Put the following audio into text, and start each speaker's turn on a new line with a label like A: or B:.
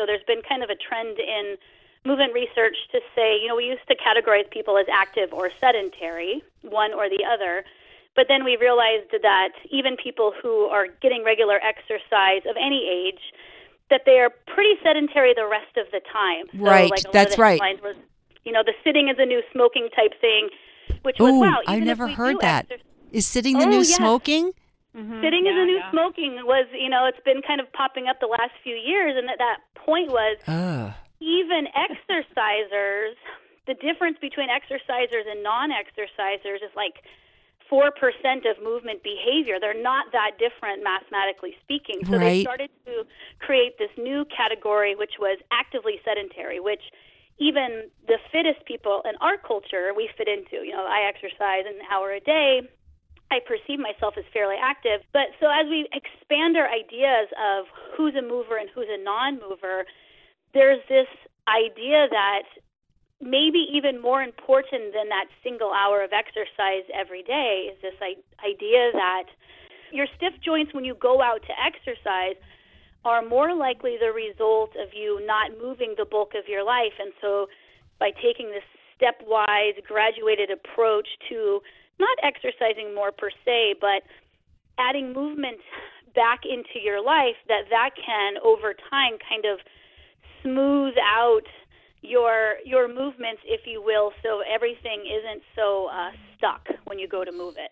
A: So there's been kind of a trend in movement research to say, you know, we used to categorize people as active or sedentary, one or the other. But then we realized that even people who are getting regular exercise of any age, that they are pretty sedentary the rest of the time.
B: So right, like that's right.
A: Was, you know, the sitting is a new smoking type thing, which
B: was
A: Ooh, wow.
B: I've never heard that.
A: Exercise,
B: is sitting the
A: oh,
B: new
A: yes.
B: smoking?
A: Mm-hmm. Sitting yeah, is a new yeah. smoking was, you know, it's been kind of popping up the last few years, and that that point was
B: uh.
A: even exercisers. The difference between exercisers and non-exercisers is like four percent of movement behavior. They're not that different mathematically speaking. So
B: right.
A: they started to create this new category, which was actively sedentary, which even the fittest people in our culture we fit into. You know, I exercise an hour a day. I perceive myself as fairly active. But so as we expand our ideas of who's a mover and who's a non mover, there's this idea that maybe even more important than that single hour of exercise every day is this idea that your stiff joints, when you go out to exercise, are more likely the result of you not moving the bulk of your life. And so by taking this stepwise, graduated approach to not exercising more per se, but adding movement back into your life that that can over time kind of smooth out your your movements if you will so everything isn't so uh, stuck when you go to move it